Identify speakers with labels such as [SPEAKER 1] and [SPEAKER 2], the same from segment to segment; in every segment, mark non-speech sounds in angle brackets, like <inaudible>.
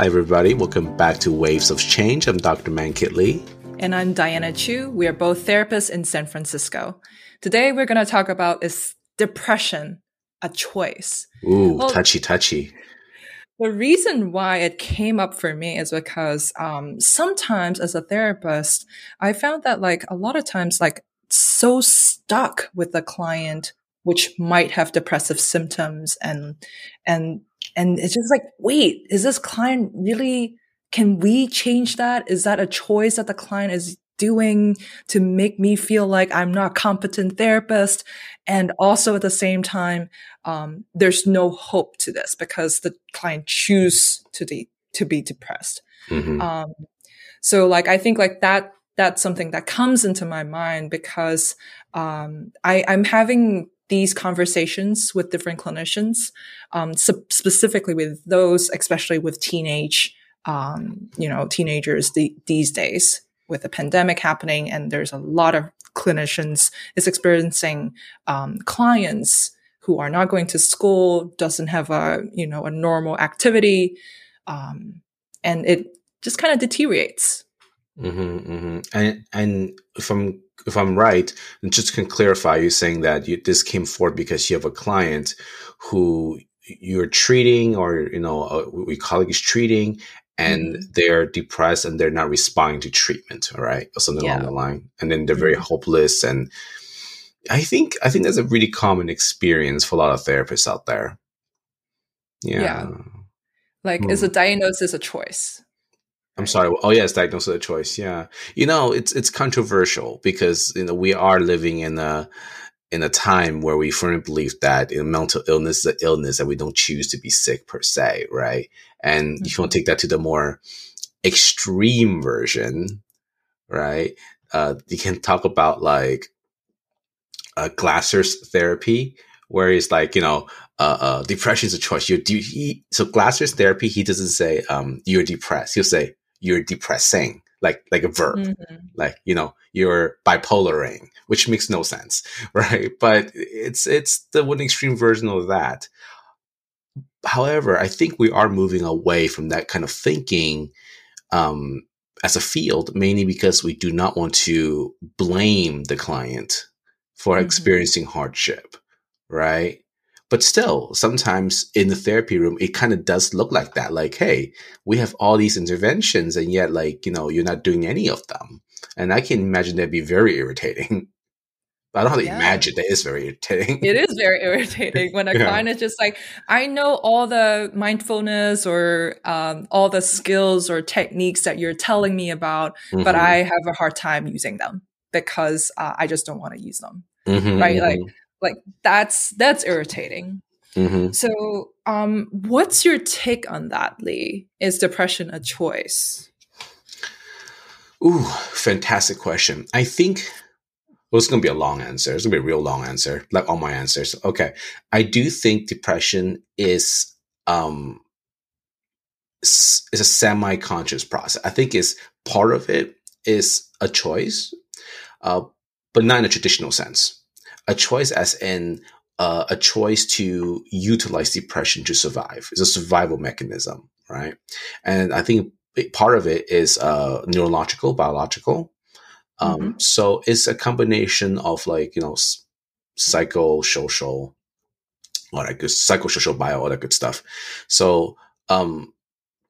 [SPEAKER 1] Hi, everybody. Welcome back to Waves of Change. I'm Dr. Mankit Lee.
[SPEAKER 2] And I'm Diana Chu. We are both therapists in San Francisco. Today, we're going to talk about is depression a choice?
[SPEAKER 1] Ooh, well, touchy, touchy.
[SPEAKER 2] The reason why it came up for me is because um, sometimes as a therapist, I found that like a lot of times, like so stuck with the client, which might have depressive symptoms and, and, and it's just like, wait, is this client really, can we change that? Is that a choice that the client is doing to make me feel like I'm not a competent therapist. And also at the same time, um, there's no hope to this because the client choose to de- to be depressed. Mm-hmm. Um, so like, I think like that, that's something that comes into my mind because, um, I, I'm having these conversations with different clinicians, um, specifically with those, especially with teenage, um, you know, teenagers the, these days. With the pandemic happening and there's a lot of clinicians is experiencing um, clients who are not going to school doesn't have a you know a normal activity um, and it just kind of deteriorates
[SPEAKER 1] mm-hmm, mm-hmm. and and if i'm if i'm right just can clarify you saying that you, this came forward because you have a client who you're treating or you know a we is treating and mm-hmm. they're depressed and they're not responding to treatment, all right, or something yeah. along the line, and then they're very mm-hmm. hopeless. And I think I think that's a really common experience for a lot of therapists out there.
[SPEAKER 2] Yeah, yeah. like hmm. is a diagnosis a choice?
[SPEAKER 1] I'm sorry. Oh yeah, yes, diagnosis a choice. Yeah, you know it's it's controversial because you know we are living in a in a time where we firmly believe that you know, mental illness is an illness that we don't choose to be sick per se, right? And mm-hmm. if you want to take that to the more extreme version, right? Uh, you can talk about like uh, Glasser's therapy, where it's like, you know, uh, uh, depression is a choice. You're de- he, so Glasser's therapy, he doesn't say um, you're depressed. He'll say you're depressing, like like a verb, mm-hmm. like you know you're bipolaring, which makes no sense, <laughs> right? But it's it's the one extreme version of that. However, I think we are moving away from that kind of thinking um, as a field, mainly because we do not want to blame the client for mm-hmm. experiencing hardship, right? But still, sometimes in the therapy room, it kind of does look like that. Like, hey, we have all these interventions, and yet, like, you know, you're not doing any of them. And I can imagine that'd be very irritating. <laughs> I don't have to yeah. imagine that is very irritating.
[SPEAKER 2] It is very irritating when <laughs> a yeah. client is just like, I know all the mindfulness or um, all the skills or techniques that you're telling me about, mm-hmm. but I have a hard time using them because uh, I just don't want to use them. Mm-hmm, right? Mm-hmm. Like, like that's that's irritating. Mm-hmm. So, um, what's your take on that, Lee? Is depression a choice?
[SPEAKER 1] Ooh, fantastic question. I think well, it's going to be a long answer. It's going to be a real long answer, like all my answers. Okay. I do think depression is, um, is a semi-conscious process. I think is part of it is a choice, uh, but not in a traditional sense. A choice as in uh, a choice to utilize depression to survive. It's a survival mechanism, right? And I think part of it is uh, neurological, biological. Um, mm-hmm. So it's a combination of like, you know, psychosocial, all that good, psychosocial bio, all that good stuff. So, um,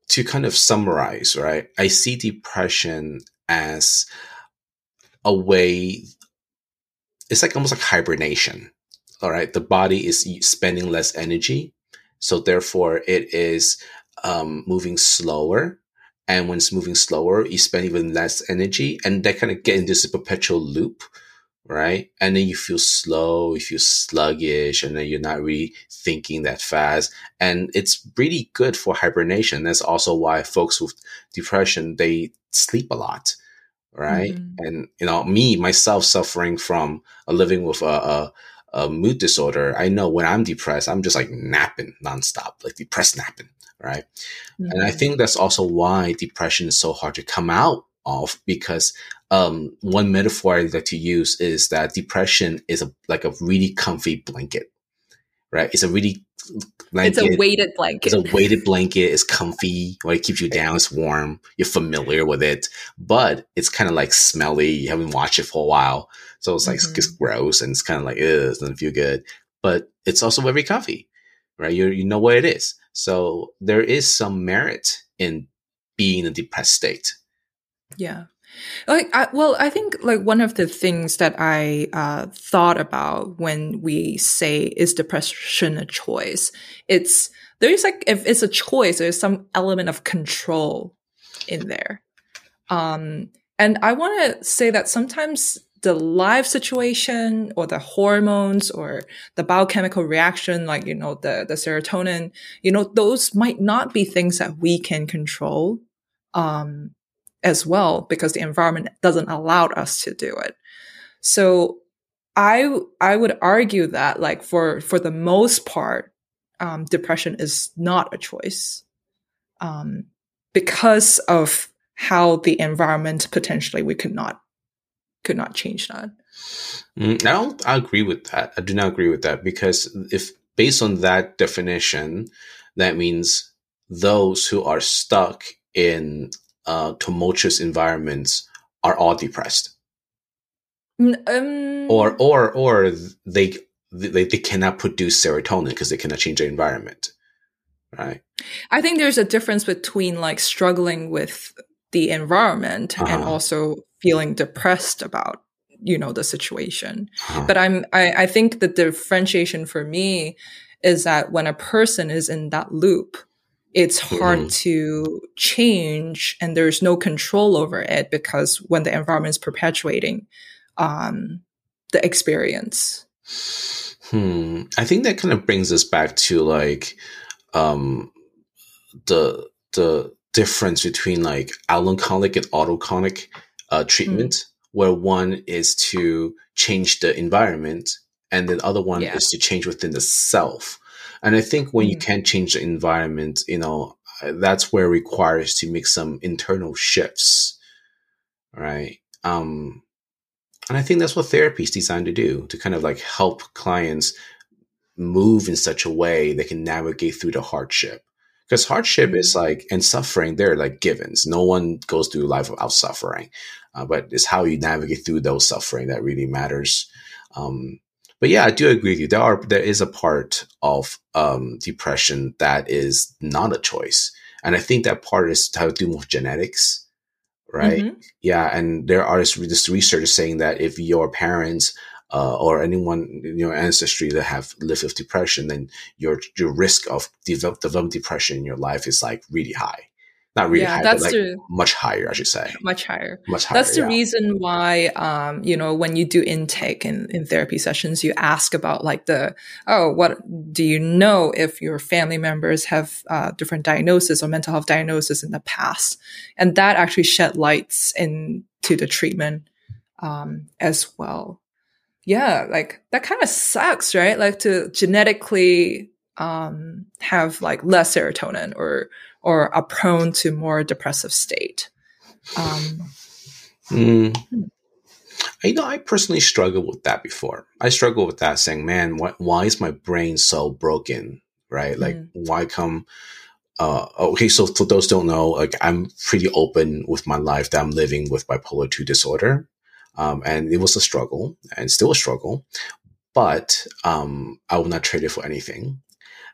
[SPEAKER 1] to kind of summarize, right, I see depression as a way, it's like almost like hibernation. All right. The body is spending less energy. So therefore it is, um, moving slower and when it's moving slower, you spend even less energy, and that kind of get into this perpetual loop, right? And then you feel slow, you feel sluggish, and then you're not really thinking that fast. And it's really good for hibernation. That's also why folks with depression they sleep a lot, right? Mm-hmm. And you know, me myself suffering from a living with a, a a mood disorder, I know when I'm depressed, I'm just like napping nonstop, like depressed napping right? Mm-hmm. And I think that's also why depression is so hard to come out of because um, one metaphor I like to use is that depression is a, like a really comfy blanket, right? It's a really
[SPEAKER 2] blanket. It's a weighted blanket.
[SPEAKER 1] It's a weighted blanket. It's comfy. Right? It keeps you down. It's warm. You're familiar with it, but it's kind of like smelly. You haven't watched it for a while, so it's like mm-hmm. it's gross and it's kind of like it doesn't feel good. But it's also very comfy, right? You you know what it is. So there is some merit in being in a depressed state.
[SPEAKER 2] Yeah. Like, I, well, I think like one of the things that I uh, thought about when we say is depression a choice, it's there's like if it's a choice, there's some element of control in there. Um, and I want to say that sometimes the life situation or the hormones or the biochemical reaction, like, you know, the, the serotonin, you know, those might not be things that we can control. Um, as well because the environment doesn't allow us to do it. So I I would argue that like for for the most part, um, depression is not a choice um, because of how the environment potentially we could not could not change that.
[SPEAKER 1] Mm, I don't I agree with that. I do not agree with that because if based on that definition, that means those who are stuck in uh, tumultuous environments are all depressed. Um, or or or they they, they cannot produce serotonin because they cannot change the environment right
[SPEAKER 2] i think there's a difference between like struggling with the environment uh-huh. and also feeling depressed about you know the situation uh-huh. but i'm I, I think the differentiation for me is that when a person is in that loop it's hard mm-hmm. to change and there's no control over it because when the environment is perpetuating um, the experience
[SPEAKER 1] hmm i think that kind of brings us back to like um, the the difference between like alloconic and autoconic uh, treatment mm. where one is to change the environment and the other one yeah. is to change within the self and I think when mm-hmm. you can't change the environment, you know, that's where it requires to make some internal shifts. Right. Um, and I think that's what therapy is designed to do to kind of like help clients move in such a way they can navigate through the hardship. Because hardship is mm-hmm. like, and suffering, they're like givens. No one goes through life without suffering. Uh, but it's how you navigate through those suffering that really matters. Um, but yeah, I do agree with you. There are there is a part of um, depression that is not a choice, and I think that part is to have to do with genetics, right? Mm-hmm. Yeah, and there are this, this research saying that if your parents uh, or anyone in your ancestry that have lived with depression, then your your risk of develop, developing depression in your life is like really high not really yeah, high, that's like the, much higher, I should say.
[SPEAKER 2] Much higher. Much higher. That's the yeah. reason why, um, you know, when you do intake in, in therapy sessions, you ask about like the, oh, what do you know if your family members have uh, different diagnosis or mental health diagnosis in the past? And that actually shed lights into the treatment um, as well. Yeah, like that kind of sucks, right? Like to genetically um, have like less serotonin or or are prone to more depressive state. Um,
[SPEAKER 1] mm. You know, I personally struggled with that before. I struggled with that, saying, "Man, why, why is my brain so broken? Right? Like, mm. why come?" Uh, okay, so for those don't know, like I'm pretty open with my life that I'm living with bipolar two disorder, um, and it was a struggle and still a struggle, but um, I will not trade it for anything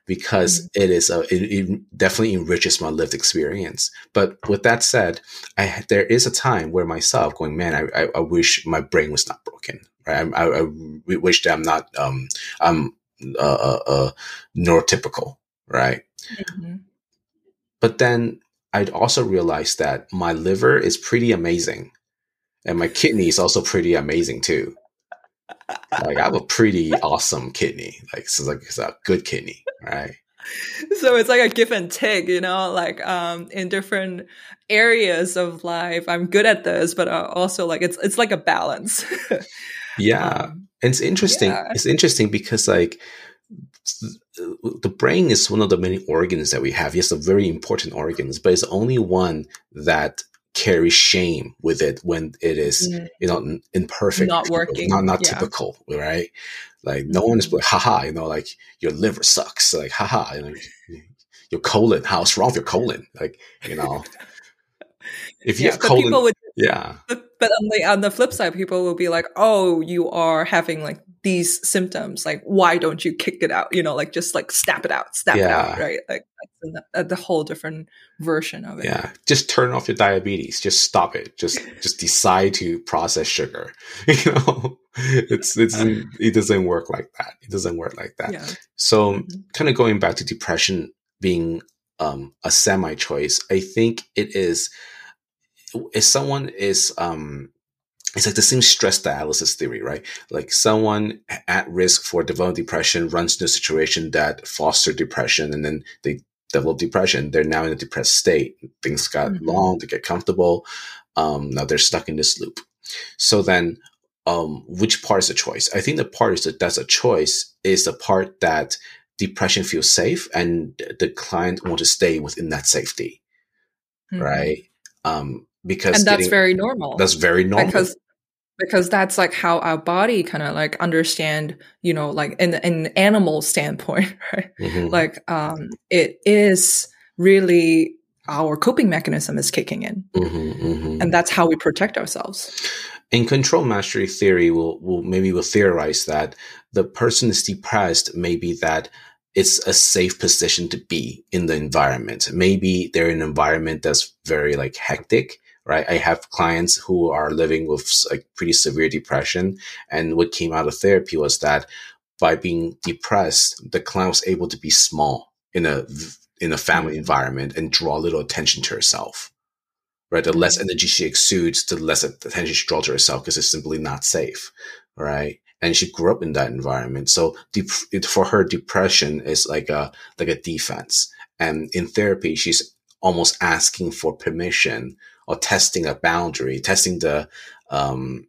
[SPEAKER 1] because mm-hmm. it is a, it, it, definitely enriches my lived experience. But with that said, I, there is a time where myself going, man, I, I, I wish my brain was not broken. Right? I, I, I wish that I'm not, um, I'm uh, uh, uh, neurotypical, right? Mm-hmm. But then I'd also realized that my liver is pretty amazing, and my kidney is also pretty amazing too like I have a pretty awesome kidney. Like it's like it's a good kidney, right?
[SPEAKER 2] So it's like a give and take, you know, like um in different areas of life. I'm good at this, but uh, also like it's it's like a balance. <laughs>
[SPEAKER 1] yeah. Um, and it's interesting. Yeah. It's interesting because like the brain is one of the many organs that we have. Yes, a very important organs, but it's only one that carry shame with it when it is
[SPEAKER 2] Mm.
[SPEAKER 1] you know imperfect,
[SPEAKER 2] Not working,
[SPEAKER 1] not not
[SPEAKER 2] yeah.
[SPEAKER 1] typical, right? Like no one is
[SPEAKER 2] Mhm.
[SPEAKER 1] like, haha, you know, like your liver sucks, like haha, you know, your colon, how's wrong with your colon, like you know. If you
[SPEAKER 2] yeah,
[SPEAKER 1] have colon,
[SPEAKER 2] people would
[SPEAKER 1] yeah,
[SPEAKER 2] But, but on the on the flip side, people will be like, "Oh, you are having like these symptoms. Like, why don't you kick it out? You know, like just like snap it out, snap it out, right? Like that's the, whole different version of it.
[SPEAKER 1] yeah. Just turn off your diabetes. Just stop it. Just just decide to process sugar. <laughs> You know, it's it's it doesn't work like that. It doesn't work like that.
[SPEAKER 2] yeah.
[SPEAKER 1] So
[SPEAKER 2] Mhm.
[SPEAKER 1] kind of going back to depression being um, a semi choice, I think it is if someone is um it's like the same stress diathesis theory, right? Like someone at risk for developing depression runs into a situation that foster depression and then they develop depression. They're now in a depressed state. Things got
[SPEAKER 2] Mhm.
[SPEAKER 1] long, they get comfortable. Um, now they're stuck in this loop. So then um, which part is a choice? I think the part is that that's a choice is the part that depression feels safe and the client want to stay within that safety,
[SPEAKER 2] Mhm.
[SPEAKER 1] right? Um, because
[SPEAKER 2] And that's
[SPEAKER 1] getting-
[SPEAKER 2] very normal.
[SPEAKER 1] that's very normal.
[SPEAKER 2] because because that's like how our body kind of like understand you know like in an animal standpoint <laughs> right
[SPEAKER 1] Mhm.
[SPEAKER 2] like um it is really our coping mechanism is kicking in
[SPEAKER 1] Mhm, mhm.
[SPEAKER 2] and that's how we protect ourselves
[SPEAKER 1] in control mastery theory, will will maybe we'll theorize that the person is depressed. Maybe that it's a safe position to be in the environment. Maybe they're in an environment that's very like hectic, right? I have clients who are living with like pretty severe depression, and what came out of therapy was that by being depressed, the client was able to be small in a in a family mm. environment and draw little attention to herself right? The less mm. energy she exudes, the less attention she draws to herself because it's simply not safe, right? And she grew up in that environment, so dep- it, for her, depression is like a like a defense. And in therapy, she's almost asking for permission or testing a boundary, testing the um,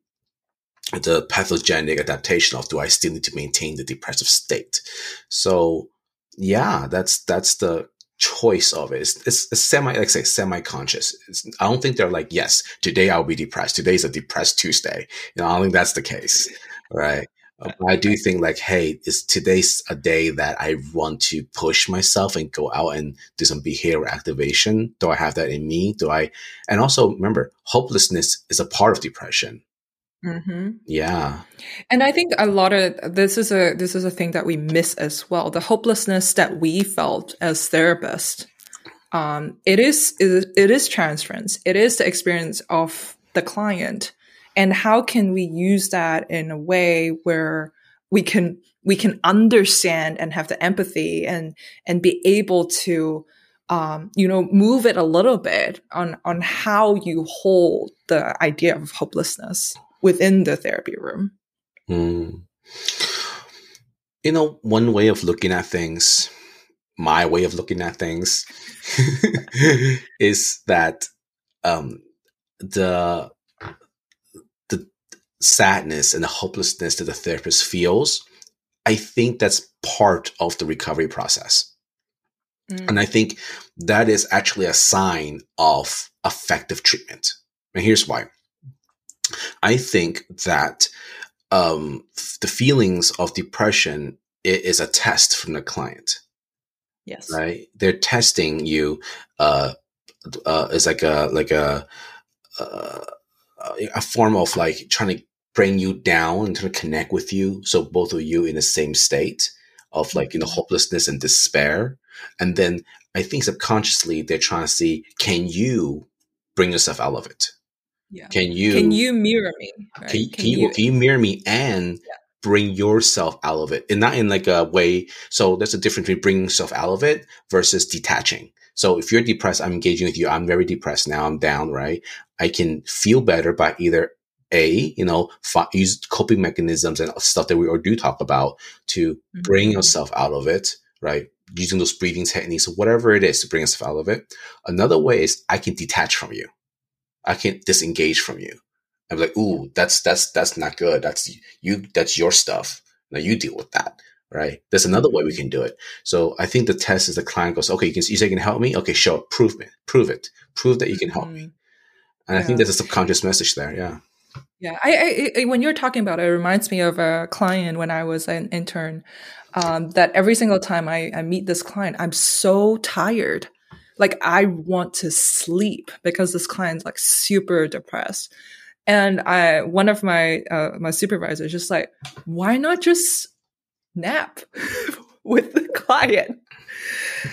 [SPEAKER 1] the pathogenic adaptation of do I still need to maintain the depressive state? So yeah, that's that's the choice of it. It's, it's, semi, like I say, semi-conscious. It's, I don't think they're like, yes, today I'll be depressed. Today's a depressed Tuesday. You know, I don't think that's the case, right? Uh, I do think like, hey, is today's a day that I want to push myself and go out and do some behavior activation? Do I have that in me? Do I? And also remember, hopelessness is a part of depression.
[SPEAKER 2] hmm
[SPEAKER 1] Yeah.
[SPEAKER 2] and i think a lot of this is a this is a thing that we miss as well the hopelessness that we felt as therapists um, it is- it is transference it is the experience of the client and how can we use that in a way where we can we can understand and have the empathy and and be able to um, you know move it a little bit on on how you hold the idea of hopelessness within the therapy room
[SPEAKER 1] Hmm. You know, one way of looking at things, my way of looking at things, <laughs> is that um, the sadness and the hopelessness that the therapist feels, I think that's part of the recovery process.
[SPEAKER 2] Mm.
[SPEAKER 1] And I think that is actually a sign of effective treatment. And here's why. I think that um, the feelings of depression is a test from the client,
[SPEAKER 2] yes
[SPEAKER 1] right? They're testing you. Uh, uh, it's like a like a uh, a form of like trying to bring you down and trying to connect with you, so both of you in the same state of like you know
[SPEAKER 2] Mhm.
[SPEAKER 1] hopelessness and despair. And then I think subconsciously they're trying to see can you bring yourself out of it?
[SPEAKER 2] yeah
[SPEAKER 1] Can you
[SPEAKER 2] can you mirror me right?
[SPEAKER 1] can, can, you, can you mirror me and bring yourself out of it and not in like a way so there's a difference between bringing yourself out of it versus detaching so if you're depressed i'm engaging with you i'm very depressed now i'm down right i can feel better by either a you know fi- use coping mechanisms and stuff that we or do talk about to bring
[SPEAKER 2] Mhm.
[SPEAKER 1] yourself out of it right? Using those breathing techniques or whatever it is to bring yourself out of it. Another way is i can detach from you. I can disengage from you. I'm like ooh that's that's that's not good. That's you that's your stuff. Now you deal with that right? There's another way we can do it. So i think the test is the client goes okay you can you say you can help me? Okay show prove it. Prove it. Prove that you can help me.
[SPEAKER 2] Mhm.
[SPEAKER 1] And yeah. I think there's a subconscious message there. Yeah.
[SPEAKER 2] Yeah. I, I, when you're talking about it, it reminds me of a client when I was an intern. Um, that every single time I, I meet this client, I'm so tired. Like I want to sleep because this client's like super depressed. And I, one of my, uh, my supervisors just like, why not just nap <laughs> with the client?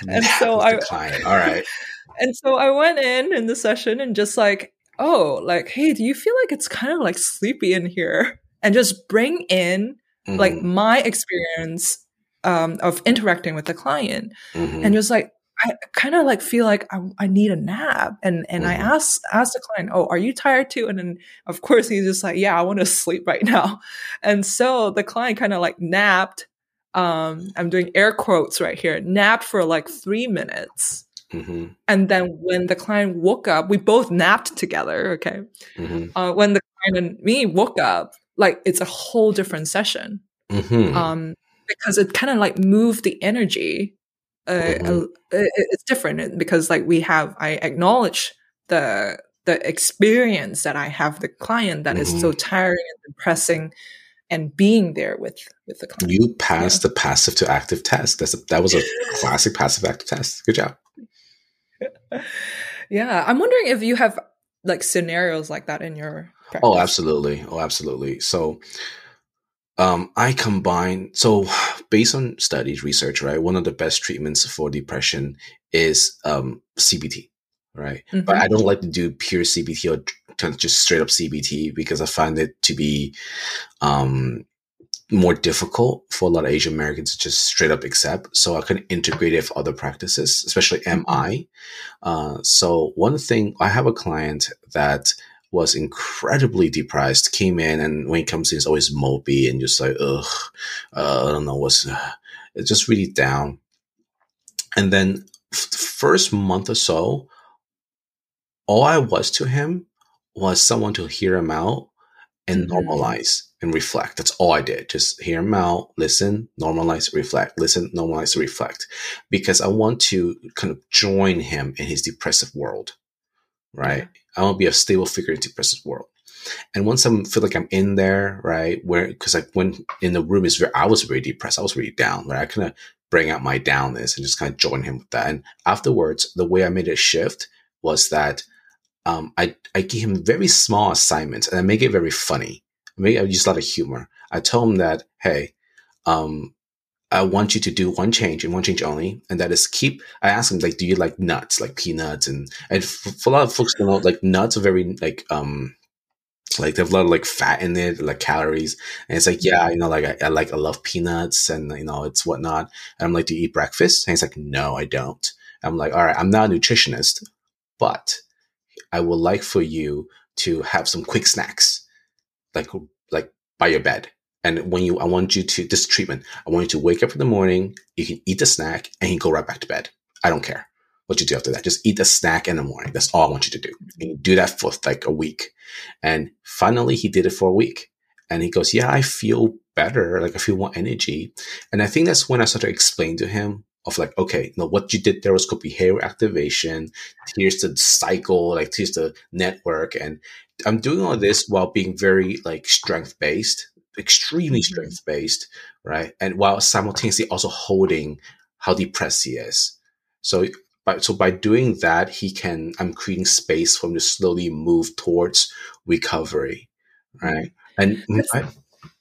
[SPEAKER 1] And so I, client. all right. <laughs>
[SPEAKER 2] And so I went in in the session and just like, oh, like, hey, do you feel like it's kind of like sleepy in here? And just bring in mm-hmm. like my experience um, of interacting with the client, mm-hmm. and just like I kind of like feel like I, I, need a nap. And and mm-hmm. I asked asked the client, "Oh, are you tired too?" And then of course he's just like, "Yeah, I want to <laughs> sleep right now." And so the client kind of like napped. Um, I'm doing air quotes right here. Napped for like three minutes. Mm-hmm. And then when the client woke up, we both napped together. Okay. Mm-hmm. Uh, when the client and me woke up, like it's a whole different session. Mm-hmm. Um, because it kind of like moved the energy uh, mm-hmm. it's different because like we have i acknowledge the the experience that i have the client that is so mm-hmm. tiring and depressing and being there with with the client
[SPEAKER 1] you passed yeah. the passive to active test that's a, that was a <laughs> classic passive active test good job <laughs>
[SPEAKER 2] yeah i'm wondering if you have like scenarios like that in your
[SPEAKER 1] oh, practice. oh absolutely oh absolutely so um, I combine so <sighs> based on studies, research, right? One of the best treatments for depression is um, CBT, right? Mm-hmm. But I don't like to do pure CBT or just straight up CBT because I find it to be um, more difficult for a lot of Asian Americans to just straight up accept. So I can integrate it with other practices, especially MI. Uh, so one thing I have a client that was incredibly depressed, came in, and when he comes in, it's always mopey and just like, ugh, uh, I don't know what's, uh, <sighs> it's just really down. And then f- the first month or so, all I was to him was someone to hear him out and mm-hmm. normalize and reflect. That's all I did. Just hear him out, listen, normalize, reflect, listen, normalize, reflect. Because I want to kind of join him in his depressive world right? I want to be a stable figure in the present world. And once I feel like I'm in there, right, where because like when in the room is very, I was very depressed, I was really down, right? I kind of bring out my downness and just kind of join him with that. And afterwards, the way I made a shift was that um, I I give him very small assignments and I make it very funny. Make I use a lot of humor. I told him that, hey, um, I want you to do one change and one change only, and that is keep. I ask them like, do you like nuts, like peanuts, and and for a lot of folks, you know, like nuts are very like um like they have a lot of like fat in it, like calories, and it's like yeah, you know, like I, I like I love peanuts and you know it's whatnot. And I'm like, do you eat breakfast? And he's like, no, I don't. I'm like, all right, I'm not a nutritionist, but I would like for you to have some quick snacks, like like by your bed and when you, I want you to, this treatment, I want you to wake up in the morning, you can eat the snack and you go right back to bed. I don't care what you do after that. Just eat the snack in the morning. That's all I want you to do. And you do that for like a week. And finally he did it for a week. And he goes, yeah, I feel better. Like I feel more energy. And I think that's when I started to explain to him of like, okay, no, what you did there was called behavior activation. Here's the cycle, like here's the network. And I'm doing all this while being very like strength based extremely mm-hmm. strength based, right? And while simultaneously also holding how depressed he is. So by, so by doing that, he can, I'm creating space for him to slowly move towards recovery, right? And
[SPEAKER 2] that's, I,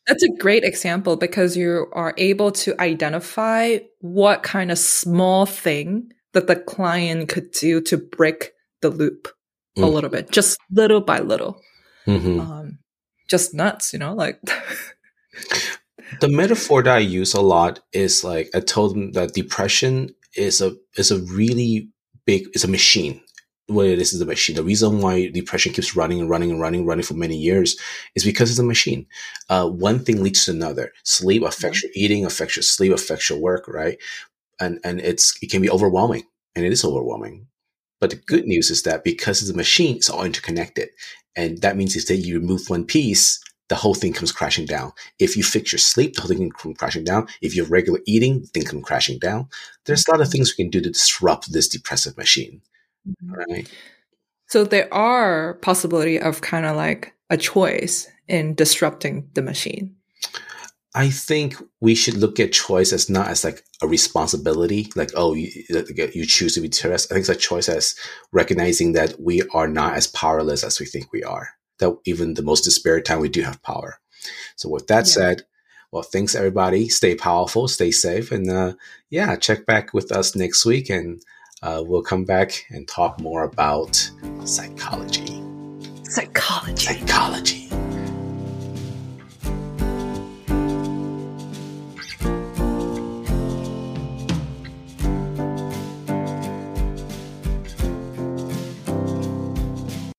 [SPEAKER 2] that's a great example because you are able to identify what kind of small thing that the client could do to break the loop mm. a little bit, just little by little. Mm-hmm. Um, just nuts, you know, like <laughs>
[SPEAKER 1] the metaphor that I use a lot is like I told them that depression is a is a really big it's a machine. What this is is a machine. The reason why depression keeps running and running and running, and running for many years is because it's a machine. Uh, one thing leads to another. Sleep affects your eating, affects your sleep, affects your work, right? And and it's it can be overwhelming, and it is overwhelming. But the good news is that because it's a machine, it's all interconnected. And that means if that you remove one piece, the whole thing comes crashing down. If you fix your sleep, the whole thing comes crashing down. If you have regular eating, the thing comes crashing down. There's a lot of things we can do to disrupt this depressive machine. Mm-hmm. Right.
[SPEAKER 2] So there are possibility of kind of like a choice in disrupting the machine.
[SPEAKER 1] I think we should look at choice as not as like a responsibility, like oh you, you choose to be terrorist. I think it's a choice as recognizing that we are not as powerless as we think we are. That even the most disparate time we do have power. So with that yeah. said, well, thanks everybody. Stay powerful, stay safe, and uh, yeah, check back with us next week, and uh, we'll come back and talk more about psychology.
[SPEAKER 2] Psychology.
[SPEAKER 1] Psychology.